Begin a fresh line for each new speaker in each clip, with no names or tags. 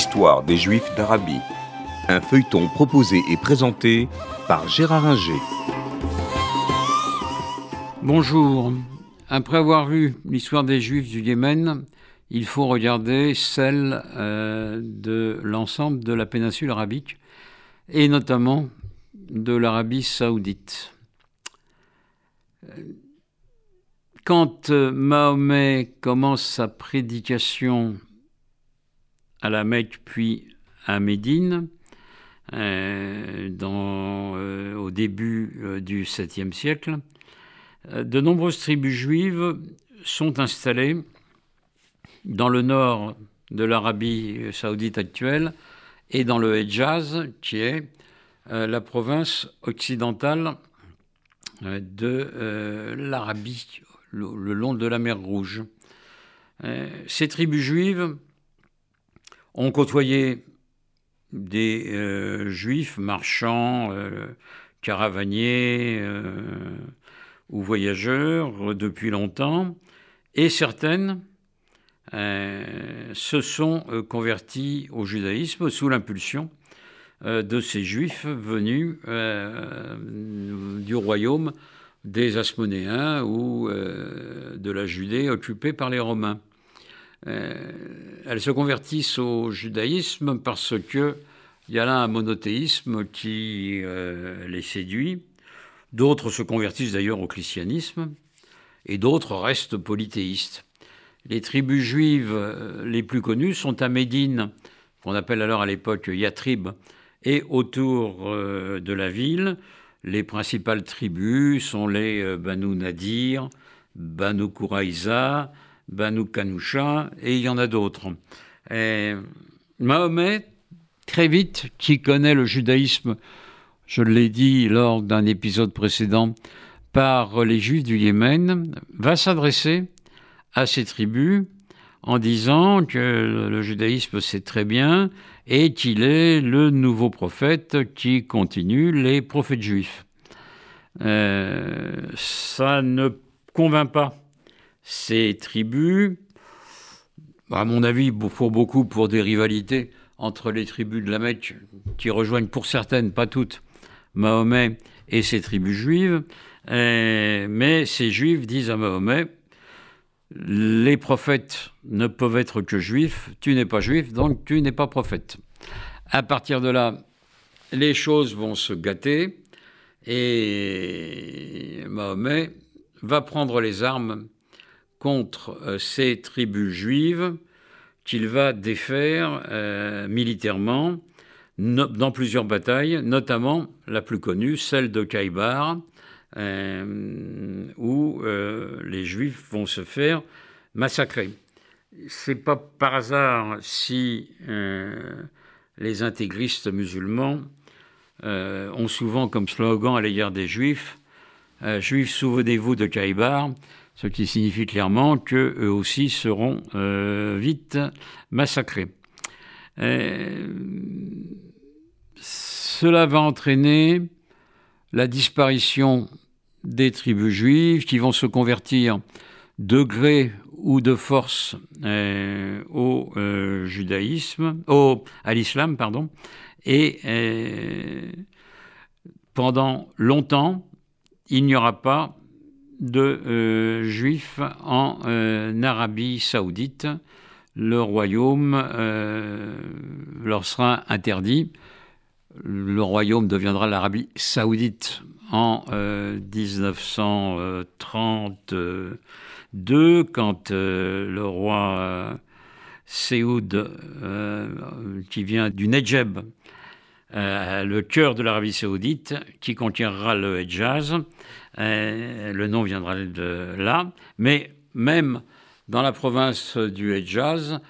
L'histoire des Juifs d'Arabie. Un feuilleton proposé et présenté par Gérard Inger.
Bonjour. Après avoir vu l'histoire des Juifs du Yémen, il faut regarder celle euh, de l'ensemble de la péninsule arabique et notamment de l'Arabie saoudite. Quand euh, Mahomet commence sa prédication à la Mecque puis à Médine, euh, au début du 7e siècle, euh, de nombreuses tribus juives sont installées dans le nord de l'Arabie saoudite actuelle et dans le Hejaz, qui est euh, la province occidentale euh, de l'Arabie, le, long de la mer Rouge. ces tribus juives ont côtoyé des juifs marchands, caravaniers, ou voyageurs depuis longtemps, et certaines euh, se sont euh, converties au judaïsme sous l'impulsion euh, de ces juifs venus du royaume des Asmonéens ou de la Judée occupée par les Romains. Elles se convertissent au judaïsme parce qu'il y a là un monothéisme qui les séduit D'autres se convertissent d'ailleurs au christianisme et d'autres restent polythéistes. Les tribus juives euh, les plus connues sont à Médine, qu'on appelle alors à l'époque Yatrib, et autour euh, de la ville. Les principales tribus sont les euh, Banu Nadir, Banu Kouraïza, Banu Kanusha, et il y en a d'autres. Mahomet, très vite, qui connaît le judaïsme je l'ai dit lors d'un épisode précédent, par les Juifs du Yémen, va s'adresser à ces tribus en disant que le judaïsme c'est très bien et qu'il est le nouveau prophète qui continue les prophètes juifs. Euh, ça ne convainc pas ces tribus. À mon avis, faut beaucoup pour des rivalités entre les tribus de la Mecque, qui rejoignent pour certaines, pas toutes, Mahomet et ses tribus juives, euh, mais ces juifs disent à Mahomet, les prophètes ne peuvent être que juifs, tu n'es pas juif, donc tu n'es pas prophète. À partir de là, les choses vont se gâter et Mahomet va prendre les armes contre euh, ces tribus juives qu'il va défaire euh, militairement dans plusieurs batailles, notamment la plus connue, celle de Kaïbar, euh, où euh, les Juifs vont se faire massacrer. C'est pas par hasard si les intégristes musulmans ont souvent comme slogan à l'égard des Juifs Juifs, souvenez-vous de Kaïbar, ce qui signifie clairement qu'eux aussi seront vite massacrés. Cela va entraîner la disparition des tribus juives qui vont se convertir de gré ou de force euh, au euh, judaïsme, au, à l'islam, pardon, et euh, pendant longtemps, il n'y aura pas de juifs en Arabie saoudite. Le royaume leur sera interdit le royaume deviendra l'Arabie saoudite en 1932, euh, quand euh, le roi euh, Saoud, qui vient du Nejeb, le cœur de l'Arabie saoudite, qui contiendra le Hejaz, le nom viendra de là, mais même dans la province du Hejaz,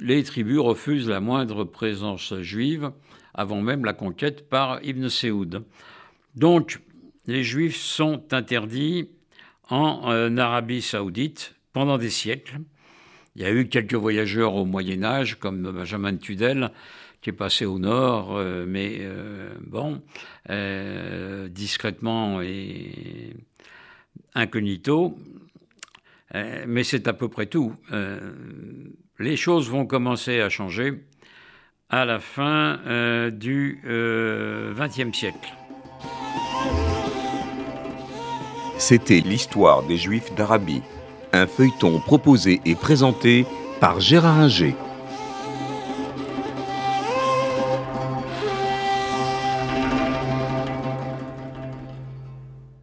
les tribus refusent la moindre présence juive avant même la conquête par Ibn Saoud. Donc, les Juifs sont interdits en euh, Arabie saoudite pendant des siècles. Il y a eu quelques voyageurs au Moyen Âge, comme Benjamin Tudel, qui est passé au nord, euh, mais euh, bon, discrètement et incognito. mais c'est à peu près tout. les choses vont commencer à changer à la fin du XXe siècle.
C'était l'histoire des Juifs d'Arabie, un feuilleton proposé et présenté par Gérard Inger.